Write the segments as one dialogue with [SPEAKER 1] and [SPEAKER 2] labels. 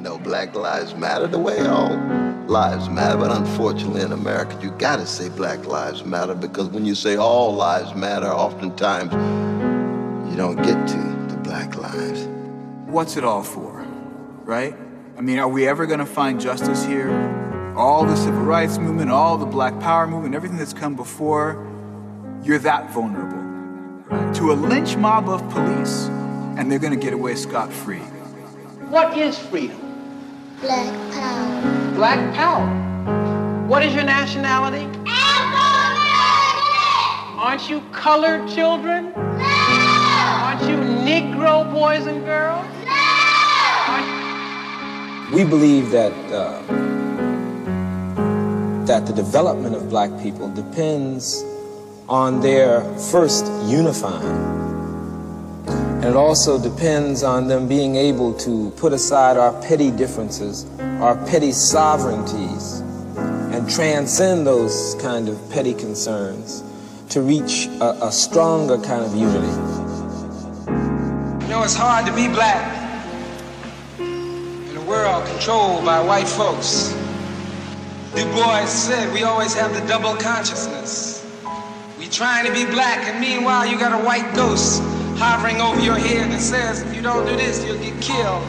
[SPEAKER 1] know Black Lives Matter the way all lives matter. But unfortunately, in America, you gotta say Black Lives Matter because when you say all lives matter, oftentimes you don't get to the Black lives.
[SPEAKER 2] What's it all for, right? I mean, are we ever gonna find justice here? All the civil rights movement, all the Black Power movement, everything that's come before, you're that vulnerable right? to a lynch mob of police, and they're gonna get away scot free.
[SPEAKER 3] What is freedom?
[SPEAKER 4] Black power.
[SPEAKER 3] Black power. What is your nationality?
[SPEAKER 4] African!
[SPEAKER 3] Aren't you colored children?
[SPEAKER 4] No!
[SPEAKER 3] Aren't you Negro boys and girls?
[SPEAKER 4] No!
[SPEAKER 5] We believe that uh, that the development of black people depends on their first unifying. And it also depends on them being able to put aside our petty differences, our petty sovereignties, and transcend those kind of petty concerns to reach a, a stronger kind of unity.
[SPEAKER 6] You know, it's hard to be black in a world controlled by white folks. Du Bois said we always have the double consciousness. We trying to be black, and meanwhile you got a white ghost hovering over your head that says, if you don't do this, you'll get killed.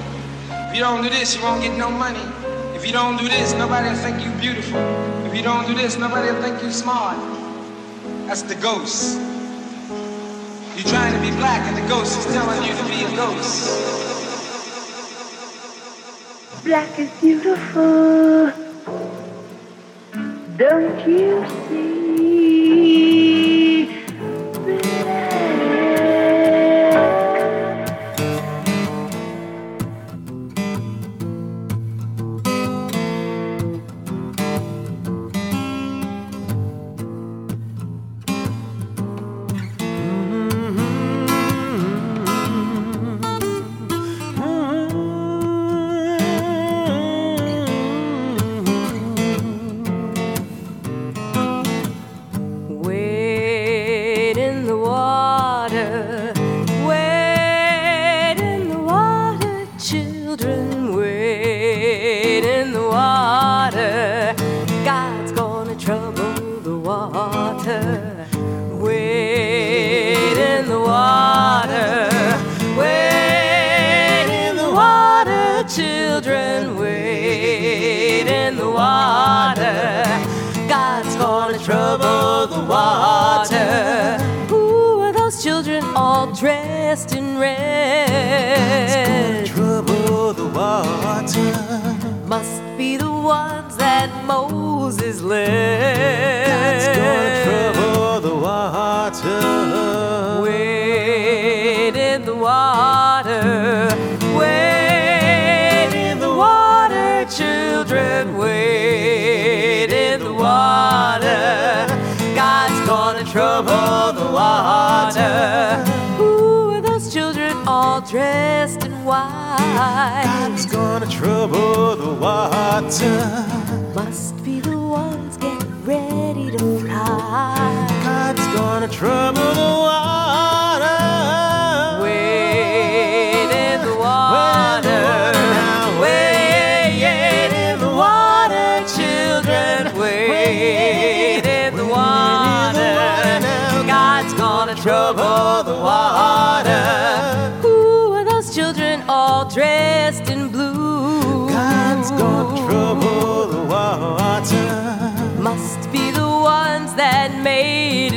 [SPEAKER 6] If you don't do this, you won't get no money. If you don't do this, nobody will think you beautiful. If you don't do this, nobody will think you smart. That's the ghost. You're trying to be black, and the ghost is telling you to be a ghost.
[SPEAKER 7] Black is beautiful. Don't you see?
[SPEAKER 8] Moses led.
[SPEAKER 9] God's gonna trouble the water.
[SPEAKER 8] Wade in the water, wade in the water, children, wade in the water. God's gonna trouble the water. Who are those children all dressed in white?
[SPEAKER 9] God's gonna trouble the water.
[SPEAKER 8] Must be the ones getting ready to fly.
[SPEAKER 9] God's gonna trouble the water.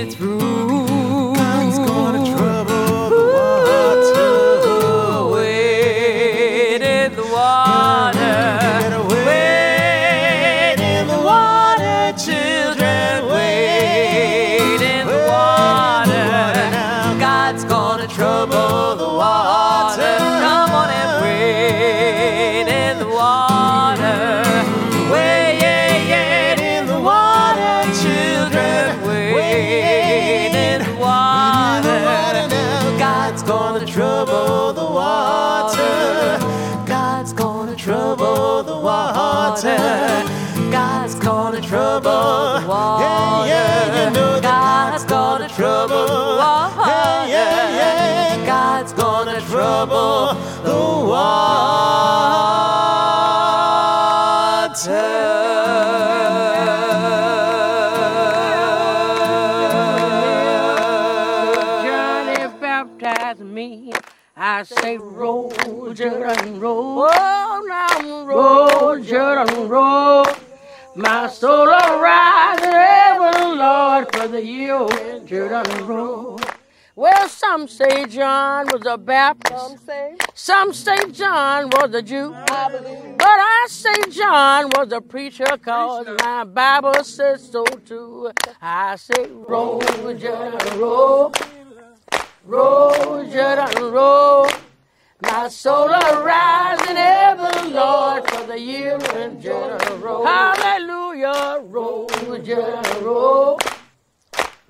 [SPEAKER 8] Made it
[SPEAKER 10] Jordan roll. Well, some say John was a Baptist. Some say. Some say John was a Jew. I. But I say John was a preacher, cause my Bible says so too. I say roll, Jordan, roll. Roll, Jordan, roll. My soul arise in heaven, Lord, for the year in Jordan roll. Hallelujah, roll, Jordan, roll.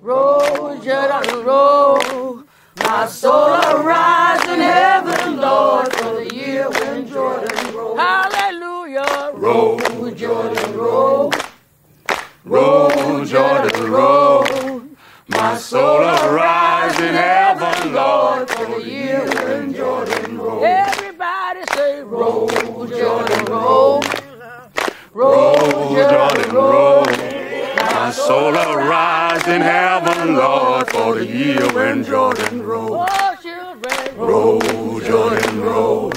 [SPEAKER 10] Roll, Jordan, roll. My soul arise in heaven, Lord, for the year when Jordan roll. Hallelujah, roll, Jordan, roll.
[SPEAKER 11] Roll, Jordan, roll. My soul My soul arise in heaven, Lord, for the year when Jordan roll.
[SPEAKER 10] Children,
[SPEAKER 11] Roll, Jordan, roll.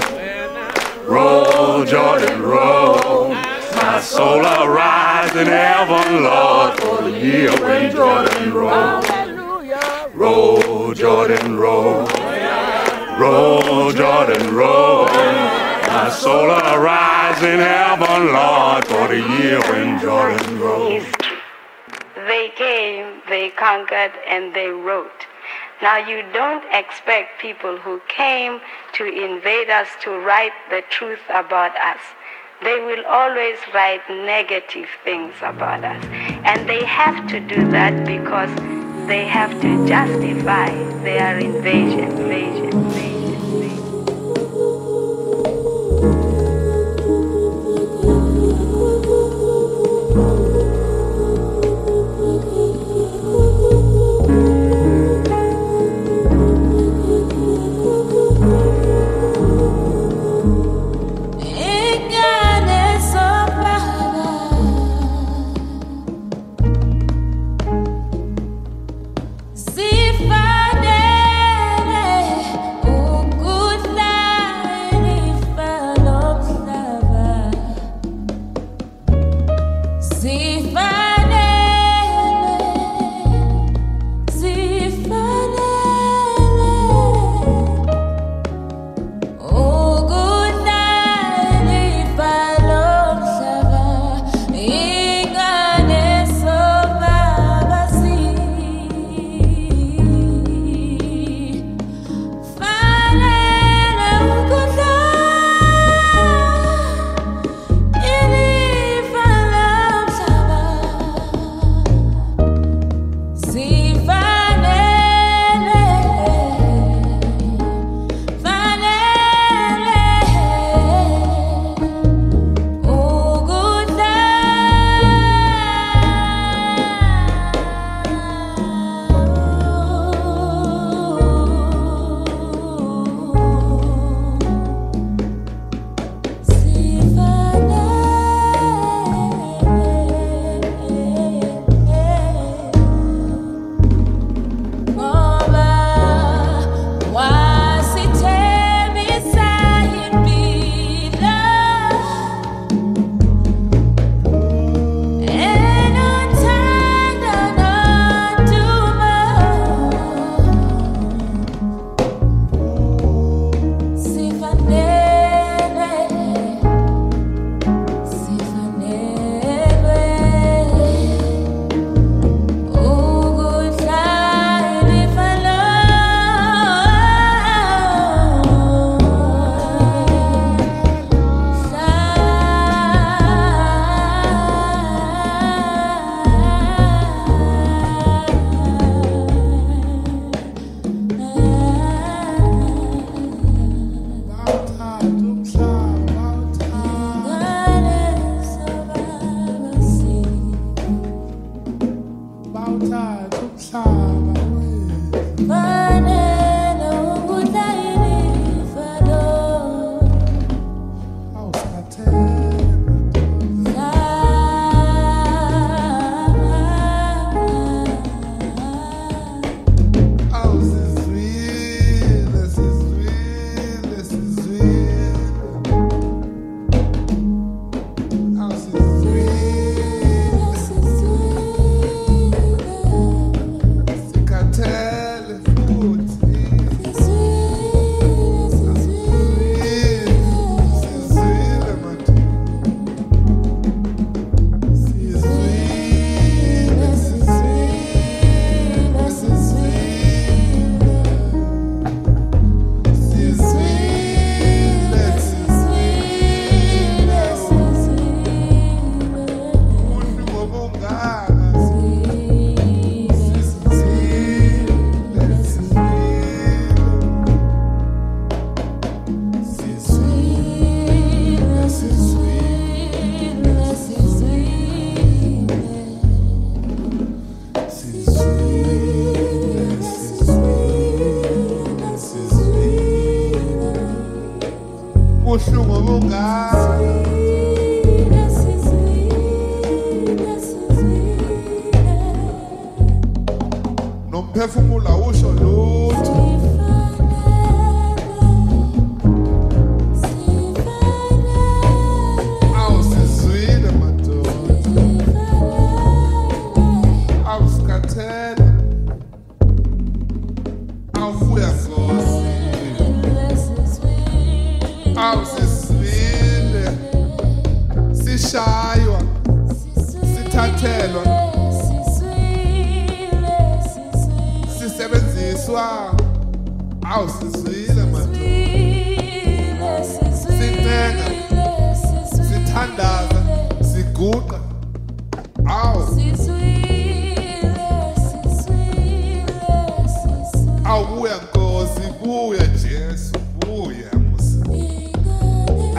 [SPEAKER 11] Roll, Jordan, roll. My soul arise in heaven, Lord, for the year when Jordan roll. Roll, Jordan, roll. Roll, Jordan, roll. My soul arise in heaven, Lord, for the year when Jordan roll.
[SPEAKER 12] They came, they conquered, and they wrote. Now, you don't expect people who came to invade us to write the truth about us. They will always write negative things about us. And they have to do that because they have to justify their invasion, invasion.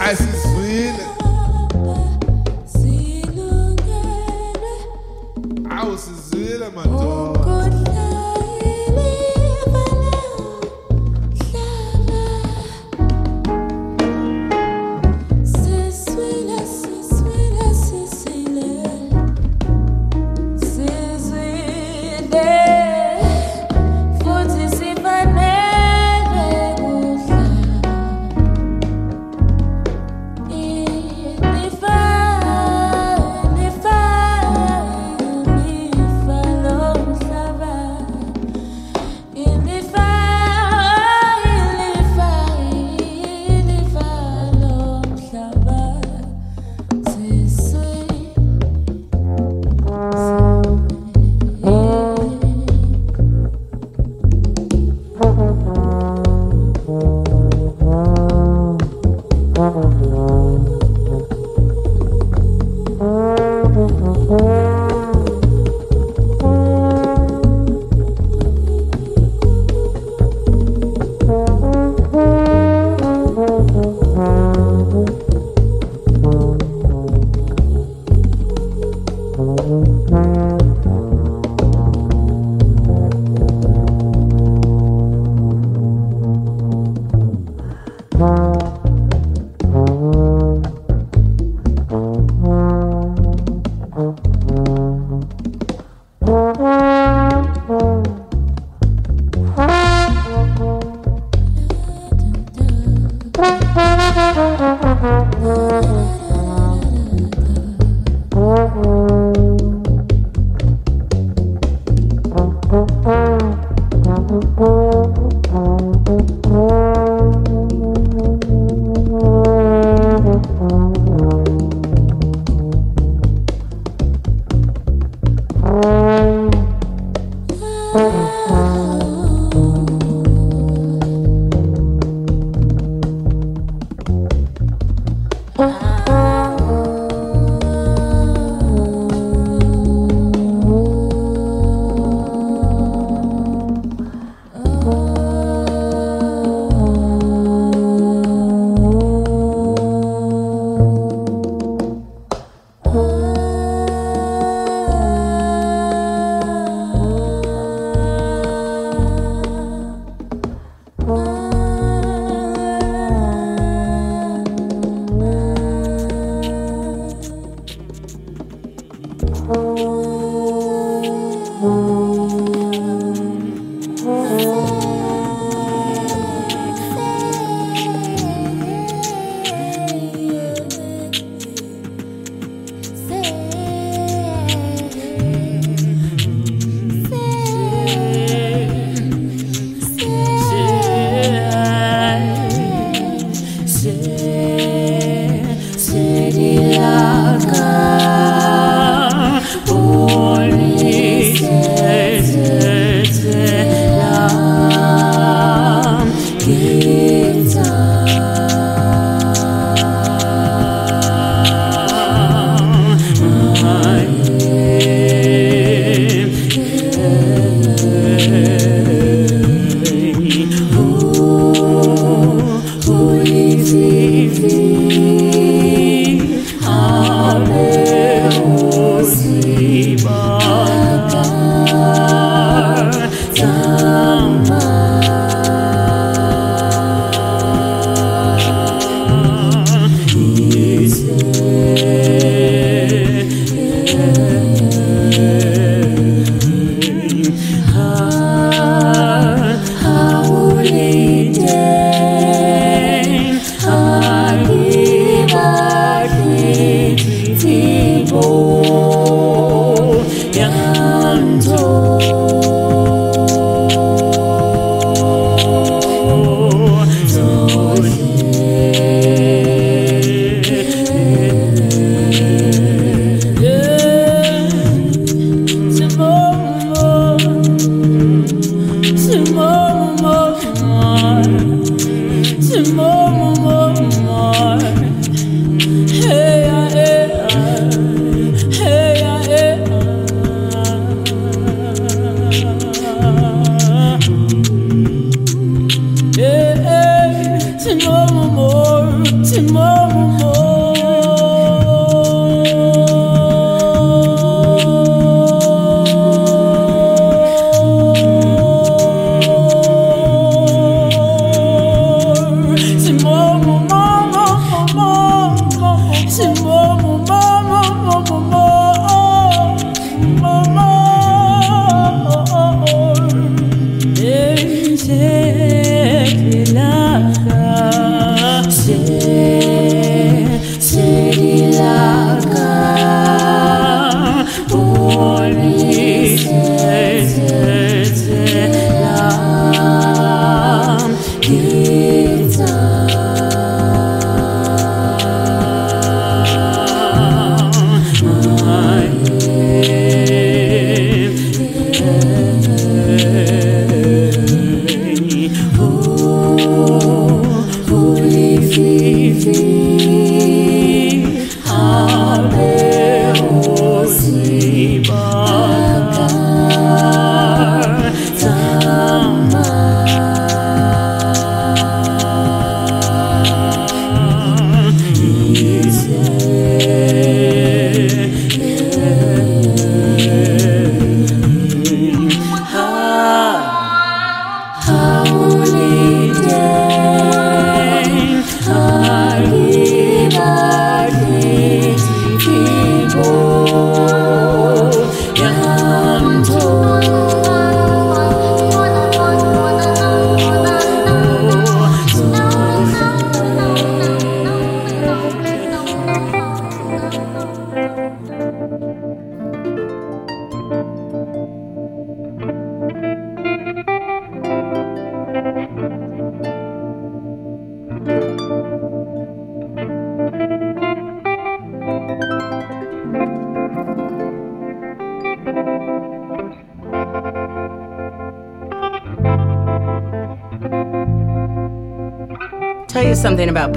[SPEAKER 13] Ayisizwile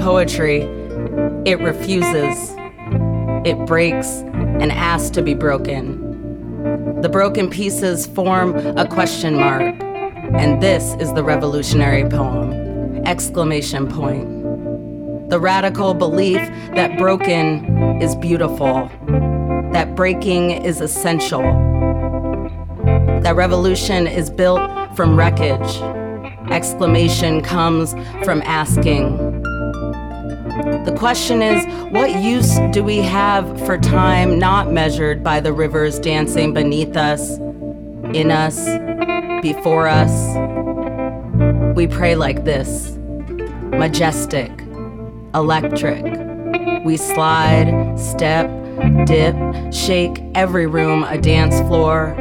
[SPEAKER 14] poetry. It refuses. It breaks and asks to be broken. The broken pieces form a question mark, and this is the revolutionary poem. Exclamation point. The radical belief that broken is beautiful, that breaking is essential, that revolution is built from wreckage. Exclamation comes from asking. The question is what use do we have for time not measured by the rivers dancing beneath us, in us, before us? We pray like this majestic, electric. We slide, step, dip, shake every room a dance floor.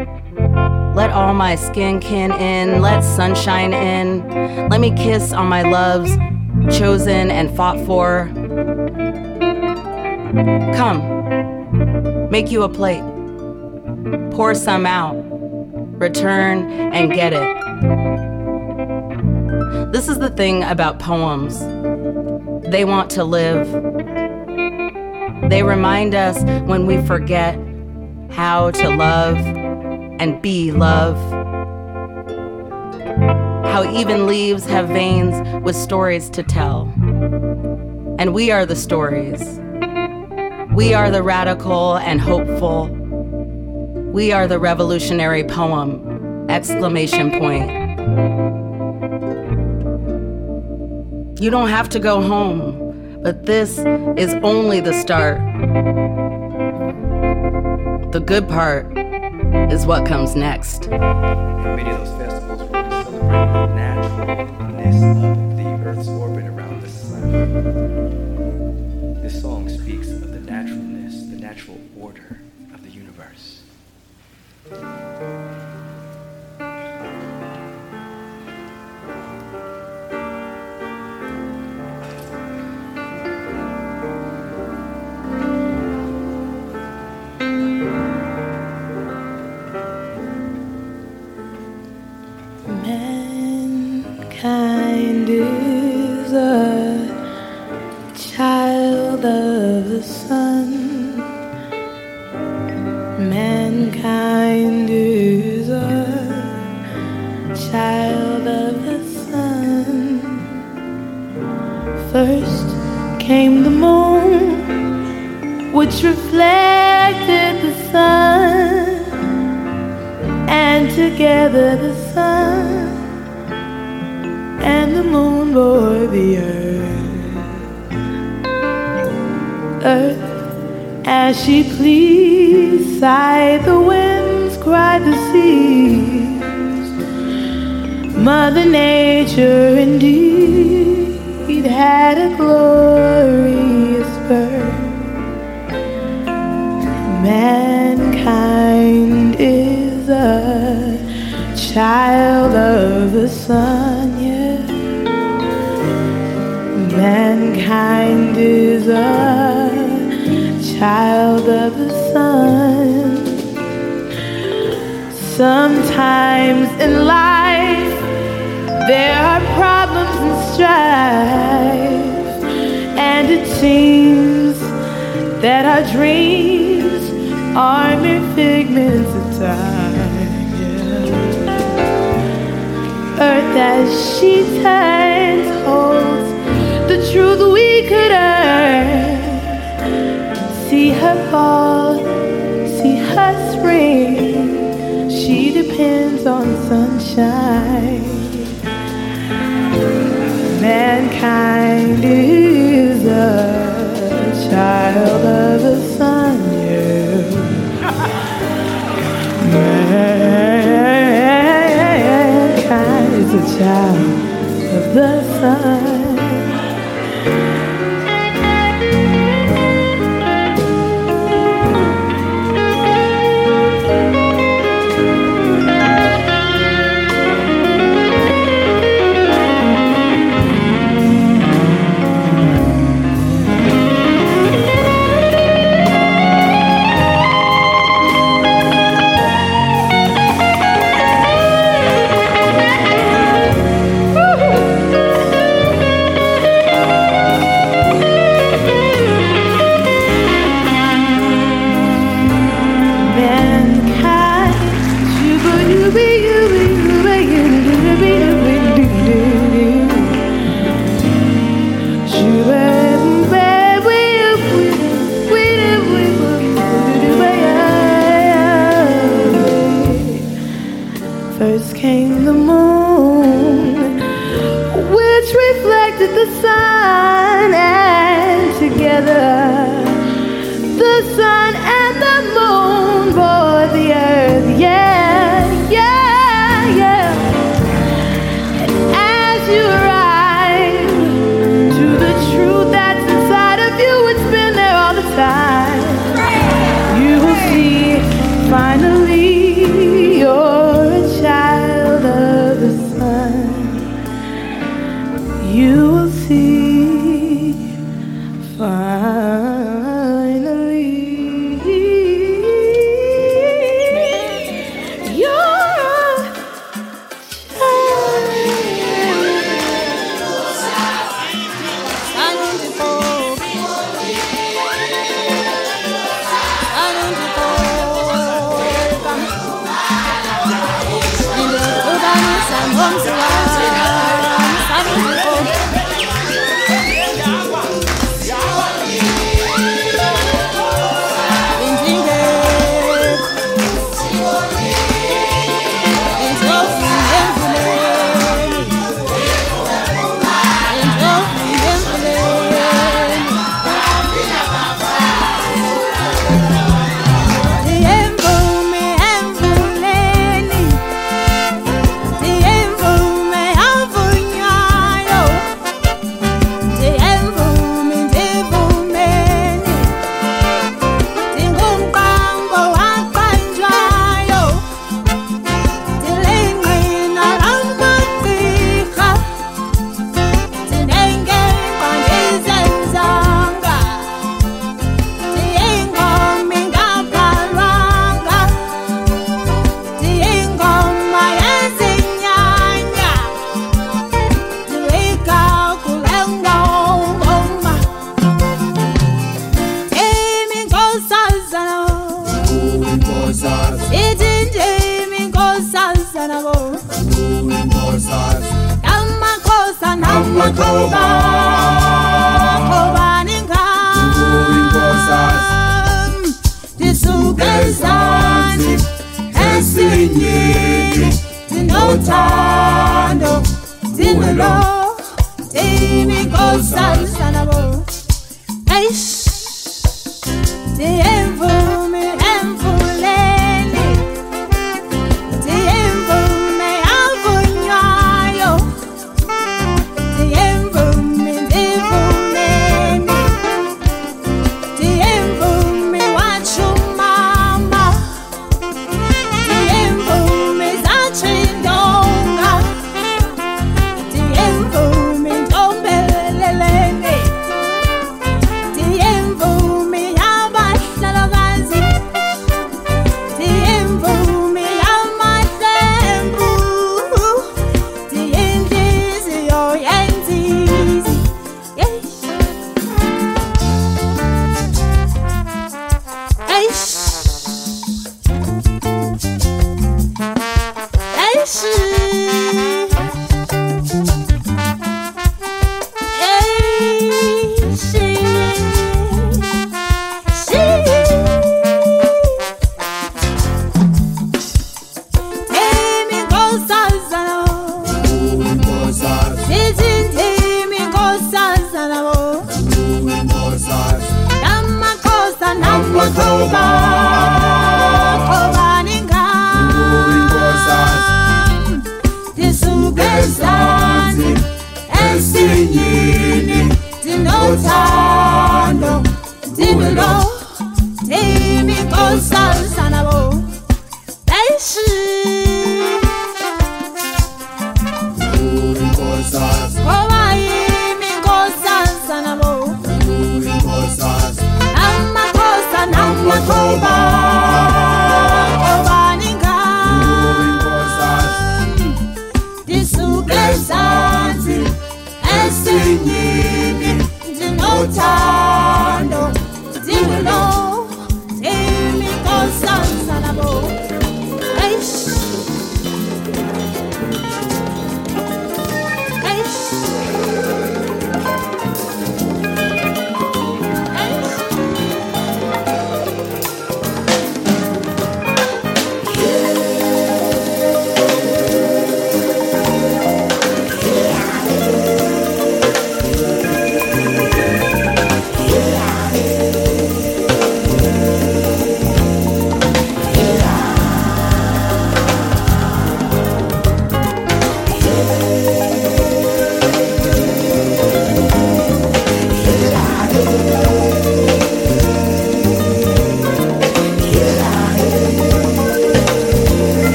[SPEAKER 14] Let all my skin kin in, let sunshine in. Let me kiss on my loves, chosen and fought for. Come, make you a plate. Pour some out. Return and get it. This is the thing about poems. They want to live. They remind us when we forget how to love and be love. How even leaves have veins with stories to tell. And we are the stories. We are the radical and hopeful. We are the revolutionary poem! Exclamation point. You don't have to go home, but this is only the start. The good part is what comes next.
[SPEAKER 15] The naturalness of the Earth's orbit around the sun. This song speaks of the naturalness, the natural order of the universe.
[SPEAKER 16] Child of the sun. Sometimes in life there are problems and strife, and it seems that our dreams are mere figments of time. Earth as she turns holds the truth we could earn see her fall, see her spring. She depends on sunshine. Mankind is a child of the sun. Mankind is a child of the sun.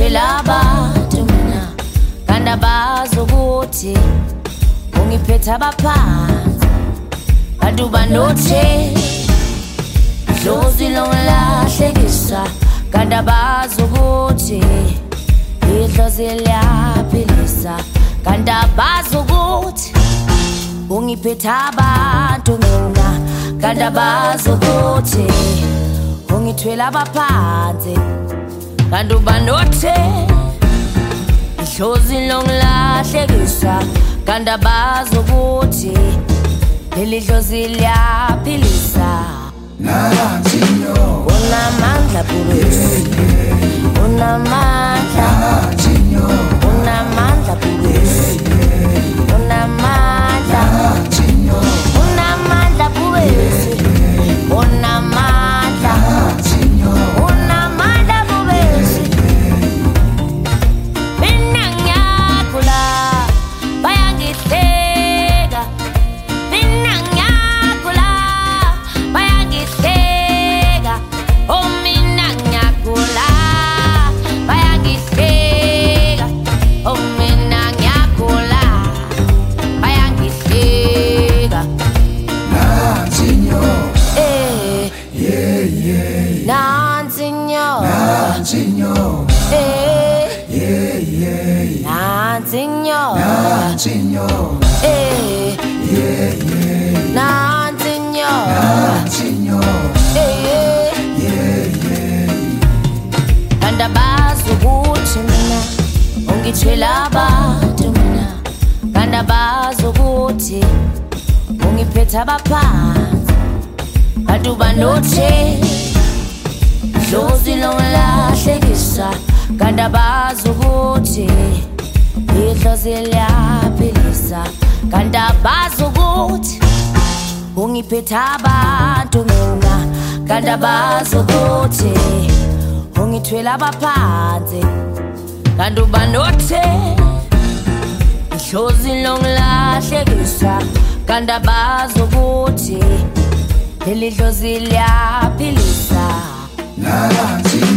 [SPEAKER 17] Ungithwele abantu mina. Kanti abazi ukuthi ungiphethe abaphansi kanti uba nothe dlozi longilahlekisa kanti abazi ukuthi idlozi liyaphilisa. Kanti abazi ukuthi ungiphethe abantu mina. Kanti abazi ukuthi ungithwele abaphansi kanti uba nothe idlozi longilahlekisa kanti abazi ukuthi leli dlozi liyaphilisa. Unamandla bubesi unamandla unamandla bubesi unamandla unamandla bubesi unamandla idlozi liyaphilisa kanti abazi ukuthi ungiphethe abantu mina. Kanti abazi ukuthi ungithwele abaphansi. Kanti uba nothe idlozi longilahlekisa kanti abazi ukuthi leli dlozi liyaphilisa nansinyo